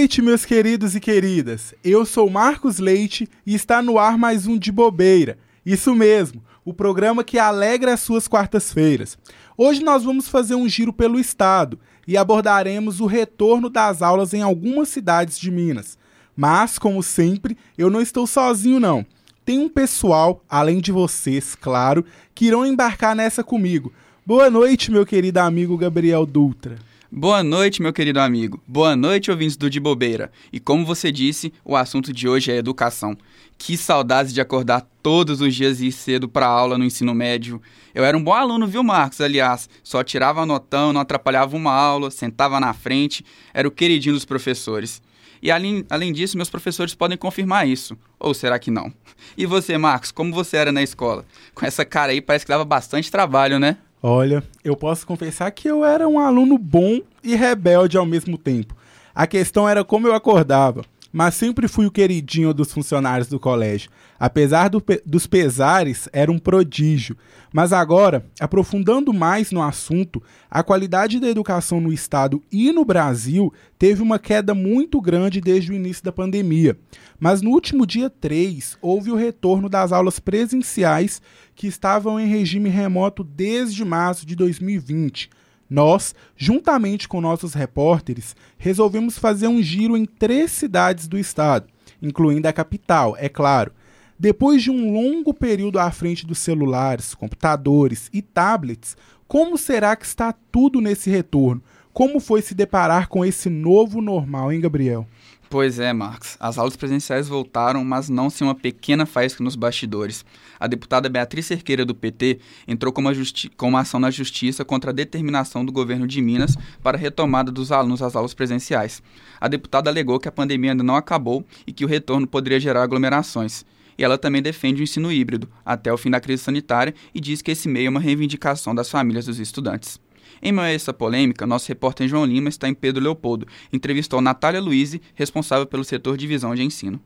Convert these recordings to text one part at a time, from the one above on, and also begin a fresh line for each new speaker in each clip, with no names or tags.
Noite, meus queridos e queridas. Eu sou Marcos Leite e está no ar mais um De Bobeira. Isso mesmo, o programa que alegra as suas quartas-feiras. Hoje nós vamos fazer um giro pelo estado e abordaremos o retorno das aulas em algumas cidades de Minas. Mas, como sempre, eu não estou sozinho não. Tem um pessoal, além de vocês, claro, que irão embarcar nessa comigo. Boa noite, meu querido amigo Gabriel Dutra.
Boa noite, meu querido amigo. Boa noite, ouvintes do De Bobeira. E como você disse, o assunto de hoje é educação. Que saudades de acordar todos os dias e ir cedo para aula no ensino médio. Eu era um bom aluno, viu, Marcos? Aliás, só tirava notão, não atrapalhava uma aula, sentava na frente, era o queridinho dos professores. E além, além disso, meus professores podem confirmar isso. Ou será que não? E você, Marcos, como você era na escola? Com essa cara aí parece que dava bastante trabalho, né?
Olha, eu posso confessar que eu era um aluno bom e rebelde ao mesmo tempo. A questão era como eu acordava, mas sempre fui o queridinho dos funcionários do colégio. Apesar do, dos pesares, era um prodígio. Mas agora, aprofundando mais no assunto, a qualidade da educação no estado e no Brasil teve uma queda muito grande desde o início da pandemia. Mas no último dia 3, houve o retorno das aulas presenciais que estavam em regime remoto desde março de 2020. Nós, juntamente com nossos repórteres, resolvemos fazer um giro em três cidades do estado, incluindo a capital, é claro. Depois de um longo período à frente dos celulares, computadores e tablets, como será que está tudo nesse retorno? Como foi se deparar com esse novo normal, hein, Gabriel?
Pois é, Marcos. As aulas presenciais voltaram, mas não sem uma pequena faísca nos bastidores. A deputada Beatriz Cerqueira, do PT, entrou com uma, com uma ação na Justiça contra a determinação do governo de Minas para a retomada dos alunos às aulas presenciais. A deputada alegou que a pandemia ainda não acabou e que o retorno poderia gerar aglomerações. E ela também defende o ensino híbrido, até o fim da crise sanitária, e diz que esse meio é uma reivindicação das famílias dos estudantes. Em meio a essa polêmica, nosso repórter João Lima está em Pedro Leopoldo. Entrevistou Natália Luiz, responsável pelo setor de visão de ensino.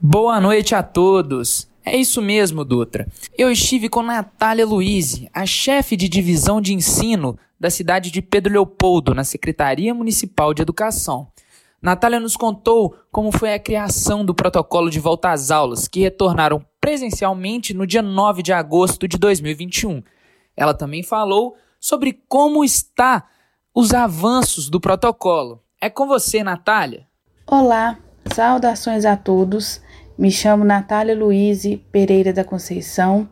Boa noite a todos. É isso mesmo, Dutra. Eu estive com Natália Luiz, a chefe de divisão de ensino da cidade de Pedro Leopoldo, na Secretaria Municipal de Educação. Natália nos contou como foi a criação do protocolo de volta às aulas, que retornaram presencialmente no dia 9 de agosto de 2021. Ela também falou sobre como está os avanços do protocolo. É com você, Natália.
Olá, saudações a todos. Me chamo Natália Luiz Pereira da Conceição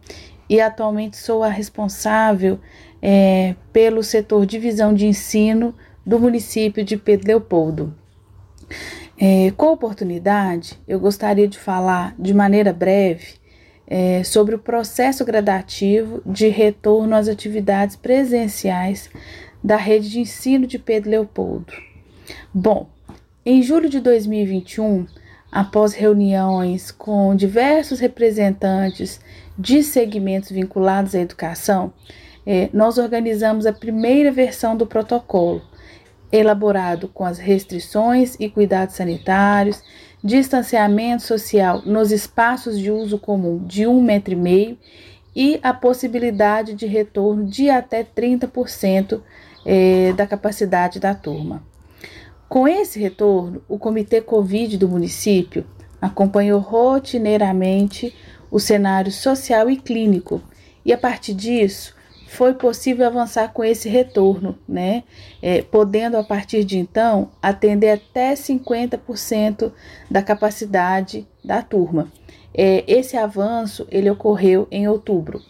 e atualmente sou a responsável é, pelo setor divisão de ensino do município de Pedro Leopoldo. É, com a oportunidade, eu gostaria de falar de maneira breve é, sobre o processo gradativo de retorno às atividades presenciais da rede de ensino de Pedro Leopoldo. Bom, em julho de 2021, após reuniões com diversos representantes de segmentos vinculados à educação, é, nós organizamos a primeira versão do protocolo, elaborado com as restrições e cuidados sanitários distanciamento social nos espaços de uso comum de um metro e meio e a possibilidade de retorno de até 30% eh, da capacidade da turma. Com esse retorno, o Comitê Covid do município acompanhou rotineiramente o cenário social e clínico e, a partir disso, foi possível avançar com esse retorno, né? É, podendo a partir de então atender até 50% da capacidade da turma. É, esse avanço ele ocorreu em outubro.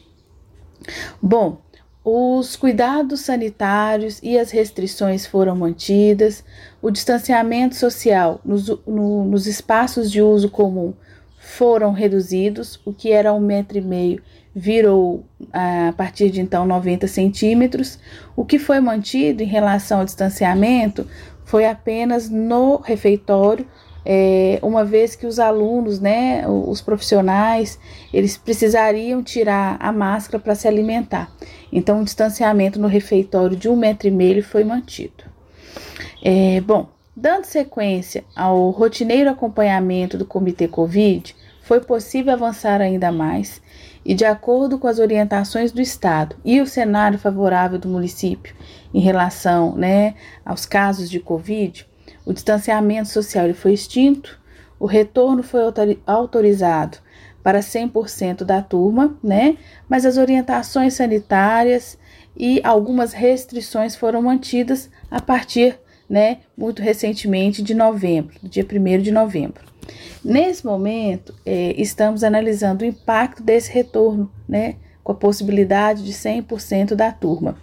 Bom, os cuidados sanitários e as restrições foram mantidas, o distanciamento social nos, no, nos espaços de uso comum foram reduzidos, o que era um metro e meio virou a partir de então 90 centímetros. O que foi mantido em relação ao distanciamento foi apenas no refeitório, é, uma vez que os alunos, né, os profissionais, eles precisariam tirar a máscara para se alimentar. Então, o distanciamento no refeitório de um metro e meio foi mantido. É, bom, dando sequência ao rotineiro acompanhamento do Comitê Covid, foi possível avançar ainda mais e, de acordo com as orientações do Estado e o cenário favorável do município em relação né, aos casos de Covid, o distanciamento social ele foi extinto, o retorno foi autorizado para 100% da turma, né? Mas as orientações sanitárias e algumas restrições foram mantidas a partir, né, muito recentemente de novembro, dia 1 de novembro. Nesse momento, é, estamos analisando o impacto desse retorno, né, com a possibilidade de 100% da turma.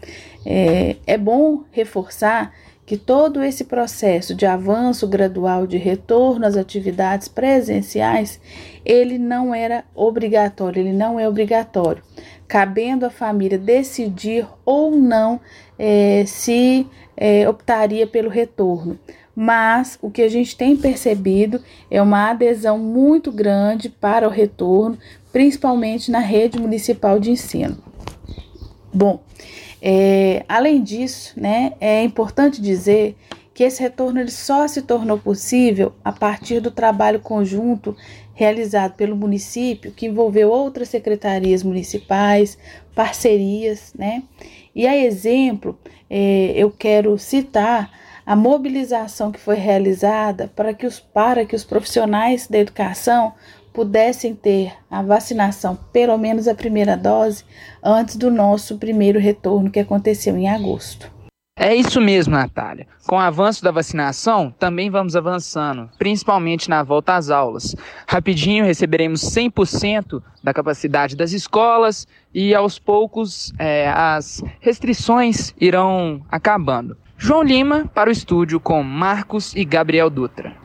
É, é bom reforçar que todo esse processo de avanço gradual de retorno às atividades presenciais, ele não era obrigatório, ele não é obrigatório, cabendo à família decidir ou não é, se é, optaria pelo retorno. Mas o que a gente tem percebido é uma adesão muito grande para o retorno, principalmente na rede municipal de ensino. Bom, é, além disso, né, é importante dizer que esse retorno ele só se tornou possível a partir do trabalho conjunto realizado pelo município, que envolveu outras secretarias municipais, parcerias, né? E a exemplo, é, eu quero citar a mobilização que foi realizada para que os, para que os profissionais da educação pudessem ter a vacinação, pelo menos a primeira dose, antes do nosso primeiro retorno que aconteceu em agosto.
É isso mesmo, Natália. Com o avanço da vacinação, também vamos avançando, principalmente na volta às aulas. Rapidinho receberemos 100% da capacidade das escolas e aos poucos é, as restrições irão acabando. João Lima para o estúdio com Marcos e Gabriel Dutra.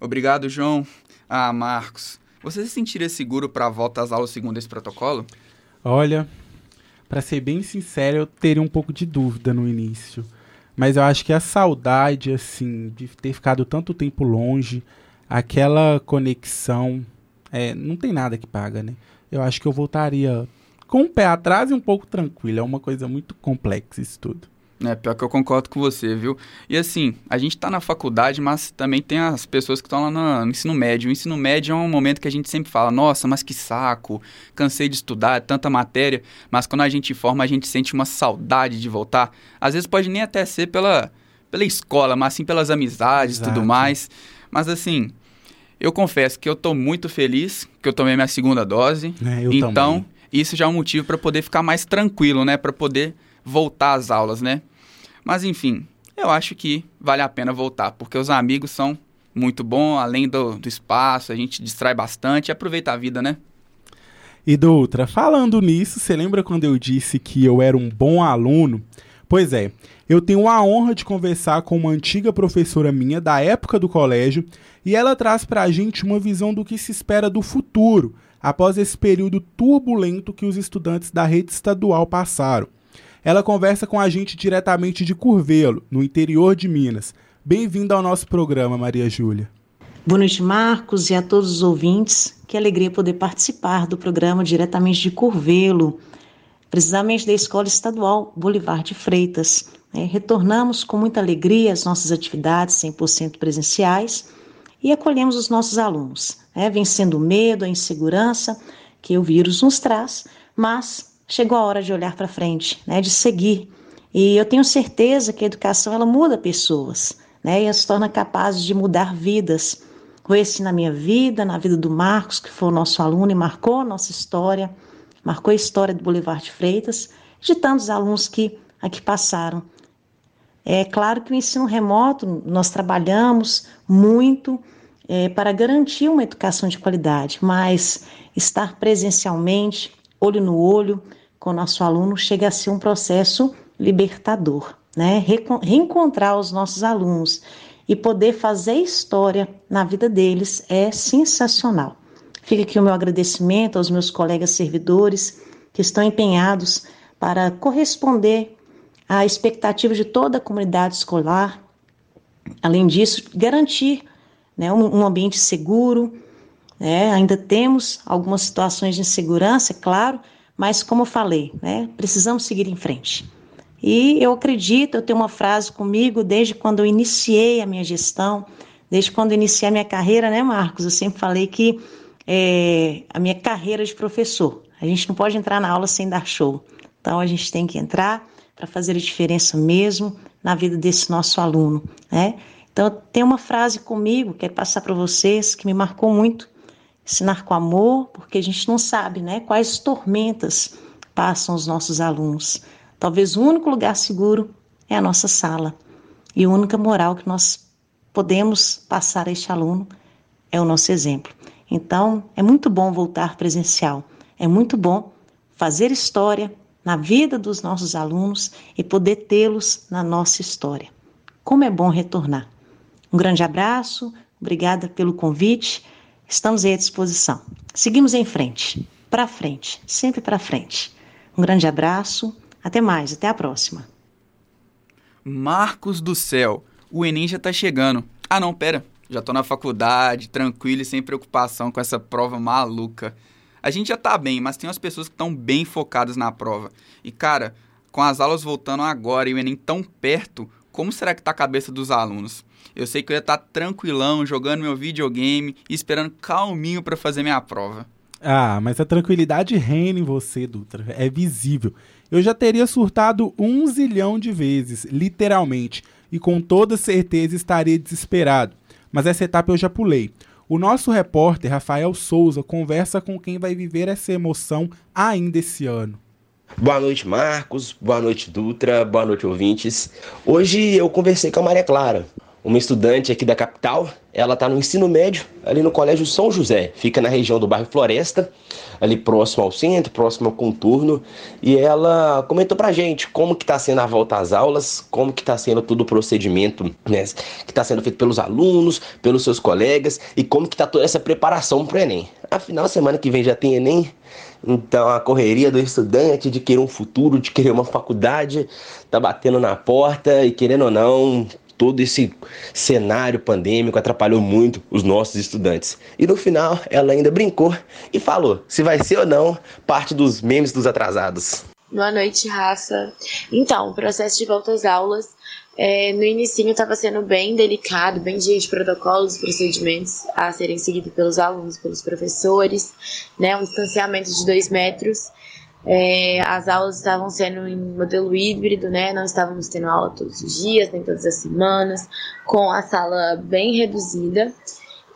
Obrigado, João. Ah, Marcos, você se sentiria seguro para a volta às aulas segundo esse protocolo?
Olha, para ser bem sincero, eu teria um pouco de dúvida no início. Mas eu acho que a saudade, assim, de ter ficado tanto tempo longe, aquela conexão, é, não tem nada que paga, né? Eu acho que eu voltaria com o pé atrás e um pouco tranquilo. É uma coisa muito complexa isso tudo.
É, pior que eu concordo com você, viu? E assim, a gente tá na faculdade, mas também tem as pessoas que estão lá no ensino médio. O ensino médio é um momento que a gente sempre fala, nossa, mas que saco, cansei de estudar, tanta matéria. Mas quando a gente forma, a gente sente uma saudade de voltar. Às vezes pode nem até ser pela, pela escola, mas sim pelas amizades e tudo mais. Mas assim, eu confesso que eu tô muito feliz que eu tomei minha segunda dose.
É,
então,
também.
isso já é um motivo para poder ficar mais tranquilo, né? Para poder voltar às aulas, né? Mas enfim, eu acho que vale a pena voltar, porque os amigos são muito bons, além do, do espaço, a gente distrai bastante e aproveita a vida, né?
E Doutra, falando nisso, você lembra quando eu disse que eu era um bom aluno? Pois é, eu tenho a honra de conversar com uma antiga professora minha da época do colégio e ela traz para a gente uma visão do que se espera do futuro após esse período turbulento que os estudantes da rede estadual passaram. Ela conversa com a gente diretamente de Curvelo, no interior de Minas. Bem-vinda ao nosso programa, Maria Júlia.
Boa noite, Marcos, e a todos os ouvintes. Que alegria poder participar do programa diretamente de Curvelo, precisamente da Escola Estadual Bolivar de Freitas. É, retornamos com muita alegria às nossas atividades 100% presenciais e acolhemos os nossos alunos, é, vencendo o medo, a insegurança que o vírus nos traz, mas chegou a hora de olhar para frente, né, de seguir. E eu tenho certeza que a educação ela muda pessoas, né, e ela se torna capaz de mudar vidas. Foi assim na minha vida, na vida do Marcos, que foi o nosso aluno e marcou a nossa história, marcou a história do Boulevard de Freitas, de tantos alunos que aqui passaram. É claro que o ensino remoto, nós trabalhamos muito é, para garantir uma educação de qualidade, mas estar presencialmente, olho no olho com o nosso aluno chega a ser um processo libertador, né? Reencontrar os nossos alunos e poder fazer história na vida deles é sensacional. Fica aqui o meu agradecimento aos meus colegas servidores que estão empenhados para corresponder à expectativa de toda a comunidade escolar. Além disso, garantir né, um, ambiente seguro, né? Ainda temos algumas situações de insegurança, é claro, mas como falei, né? precisamos seguir em frente. E eu acredito, eu tenho uma frase comigo desde quando eu iniciei a minha gestão, desde quando eu iniciei a minha carreira, né, Marcos? Eu sempre falei que é, a minha carreira de professor, a gente não pode entrar na aula sem dar show. Então a gente tem que entrar para fazer a diferença mesmo na vida desse nosso aluno, né? Então, tem uma frase comigo, quero passar para vocês, que me marcou muito. Ensinar com amor, porque a gente não sabe né, quais tormentas passam os nossos alunos. Talvez o único lugar seguro é a nossa sala. E a única moral que nós podemos passar a este aluno é o nosso exemplo. Então, é muito bom voltar presencial. É muito bom fazer história na vida dos nossos alunos e poder tê-los na nossa história. Como é bom retornar. Um grande abraço, obrigada pelo convite. Estamos aí à disposição. Seguimos em frente, para frente, sempre para frente. Um grande abraço, até mais, até a próxima.
Marcos do céu, o Enem já tá chegando. Ah, não, pera. Já tô na faculdade, tranquilo e sem preocupação com essa prova maluca. A gente já tá bem, mas tem umas pessoas que estão bem focadas na prova. E cara, com as aulas voltando agora e o Enem tão perto, como será que tá a cabeça dos alunos? Eu sei que eu ia estar tá tranquilão, jogando meu videogame e esperando calminho para fazer minha prova.
Ah, mas a tranquilidade reina em você, Dutra. É visível. Eu já teria surtado um zilhão de vezes, literalmente, e com toda certeza estaria desesperado. Mas essa etapa eu já pulei. O nosso repórter Rafael Souza conversa com quem vai viver essa emoção ainda esse ano.
Boa noite, Marcos. Boa noite, Dutra. Boa noite, ouvintes. Hoje eu conversei com a Maria Clara, uma estudante aqui da capital. Ela está no ensino médio, ali no Colégio São José. Fica na região do bairro Floresta, ali próximo ao centro, próximo ao contorno. E ela comentou pra gente como que tá sendo a volta às aulas, como que tá sendo todo o procedimento, né, que está sendo feito pelos alunos, pelos seus colegas e como que tá toda essa preparação pro Enem. Afinal, semana que vem já tem Enem, então a correria do estudante de querer um futuro, de querer uma faculdade, tá batendo na porta e querendo ou não, todo esse cenário pandêmico atrapalhou muito os nossos estudantes. E no final, ela ainda brincou e falou se vai ser ou não parte dos memes dos atrasados.
Boa noite, Rafa. Então, o processo de volta às aulas é, no início estava sendo bem delicado, bem cheio de protocolos, procedimentos a serem seguidos pelos alunos, pelos professores, né, um distanciamento de dois metros. É, as aulas estavam sendo em modelo híbrido, né, não estávamos tendo aula todos os dias, nem todas as semanas, com a sala bem reduzida.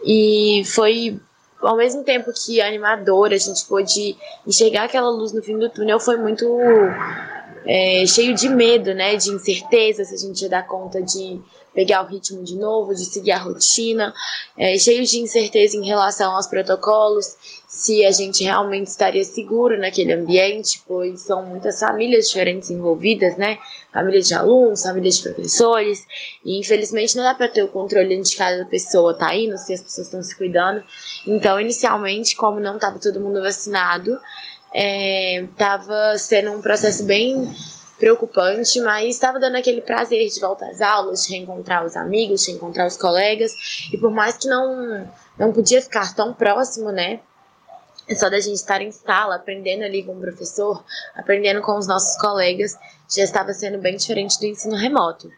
E foi ao mesmo tempo que animador, a gente pôde enxergar aquela luz no fim do túnel, foi muito é, cheio de medo, né, de incerteza, se a gente ia dar conta de pegar o ritmo de novo, de seguir a rotina, é, cheio de incerteza em relação aos protocolos, se a gente realmente estaria seguro naquele ambiente, pois são muitas famílias diferentes envolvidas, né? Famílias de alunos, famílias de professores, e infelizmente não dá para ter o controle de cada pessoa tá indo, se as pessoas estão se cuidando. Então, inicialmente, como não estava todo mundo vacinado, estava é, sendo um processo bem preocupante, mas estava dando aquele prazer de voltar às aulas, de reencontrar os amigos, de reencontrar os colegas, e por mais que não, não podia ficar tão próximo, né, é só da gente estar em sala, aprendendo ali com o professor, aprendendo com os nossos colegas, já estava sendo bem diferente do ensino remoto.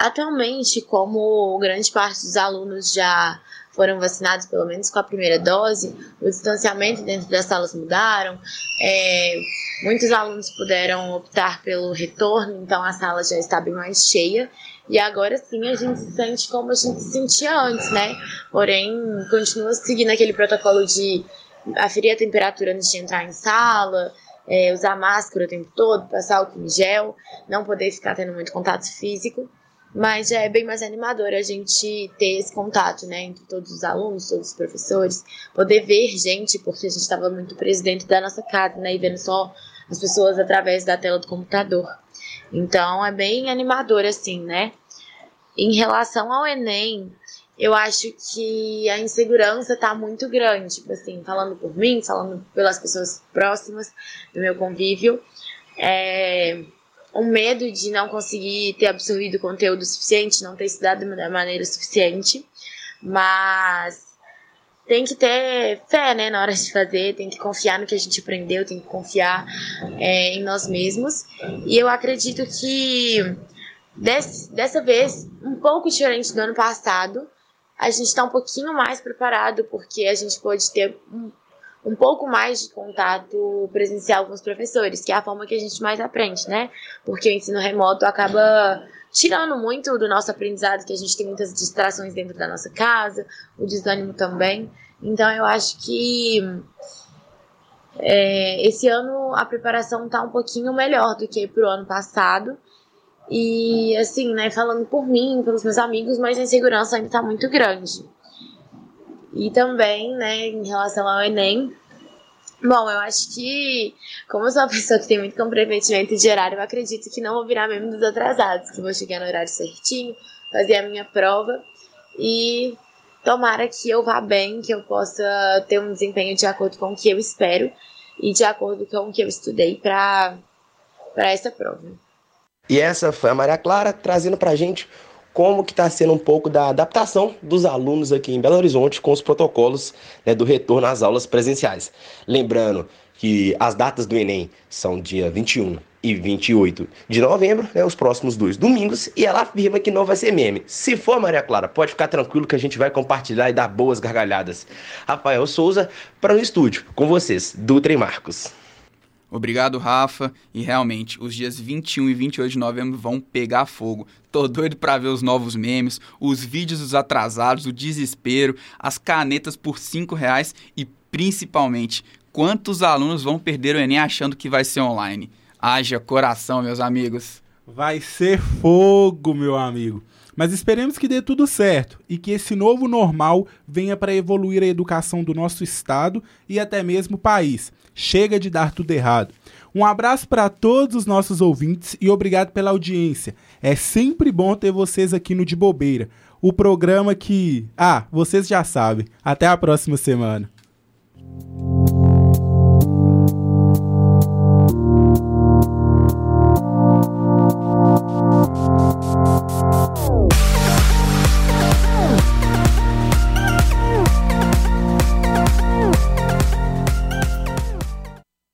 Atualmente, como grande parte dos alunos já foram vacinados pelo menos com a primeira dose, o distanciamento dentro das salas mudaram, é, muitos alunos puderam optar pelo retorno, então a sala já está bem mais cheia. E agora sim a gente se sente como a gente se sentia antes, né? Porém, continua seguindo aquele protocolo de aferir a temperatura antes de entrar em sala, é, usar máscara o tempo todo, passar álcool em gel, não poder ficar tendo muito contato físico. Mas é bem mais animador a gente ter esse contato, né, entre todos os alunos, todos os professores, poder ver gente, porque a gente estava muito preso dentro da nossa casa, né, e vendo só as pessoas através da tela do computador. Então é bem animador, assim, né. Em relação ao Enem, eu acho que a insegurança tá muito grande, tipo assim, falando por mim, falando pelas pessoas próximas do meu convívio. É um medo de não conseguir ter absorvido conteúdo suficiente, não ter estudado da maneira suficiente, mas tem que ter fé, né, na hora de fazer, tem que confiar no que a gente aprendeu, tem que confiar é, em nós mesmos. E eu acredito que desse, dessa vez, um pouco diferente do ano passado, a gente está um pouquinho mais preparado, porque a gente pode ter um pouco mais de contato presencial com os professores, que é a forma que a gente mais aprende, né? Porque o ensino remoto acaba tirando muito do nosso aprendizado, que a gente tem muitas distrações dentro da nossa casa, o desânimo também. Então eu acho que é, esse ano a preparação tá um pouquinho melhor do que pro ano passado. E assim, né, falando por mim, pelos meus amigos, mas a insegurança ainda tá muito grande. E também, né, em relação ao Enem, Bom, eu acho que, como eu sou uma pessoa que tem muito comprometimento de horário, eu acredito que não vou virar mesmo dos atrasados, que vou chegar no horário certinho, fazer a minha prova e tomara que eu vá bem, que eu possa ter um desempenho de acordo com o que eu espero e de acordo com o que eu estudei para essa prova.
E essa foi a Maria Clara trazendo para gente como que está sendo um pouco da adaptação dos alunos aqui em Belo Horizonte com os protocolos né, do retorno às aulas presenciais. Lembrando que as datas do Enem são dia 21 e 28 de novembro, né, os próximos dois domingos, e ela afirma que não vai ser meme. Se for, Maria Clara, pode ficar tranquilo que a gente vai compartilhar e dar boas gargalhadas. Rafael Souza, para o estúdio, com vocês, Dutra e Marcos.
Obrigado, Rafa. E realmente, os dias 21 e 28 de novembro vão pegar fogo. Tô doido para ver os novos memes, os vídeos dos atrasados, o desespero, as canetas por 5 reais e principalmente quantos alunos vão perder o Enem achando que vai ser online. Haja coração, meus amigos.
Vai ser fogo, meu amigo. Mas esperemos que dê tudo certo e que esse novo normal venha para evoluir a educação do nosso estado e até mesmo país. Chega de dar tudo errado. Um abraço para todos os nossos ouvintes e obrigado pela audiência. É sempre bom ter vocês aqui no De Bobeira, o programa que, ah, vocês já sabem. Até a próxima semana.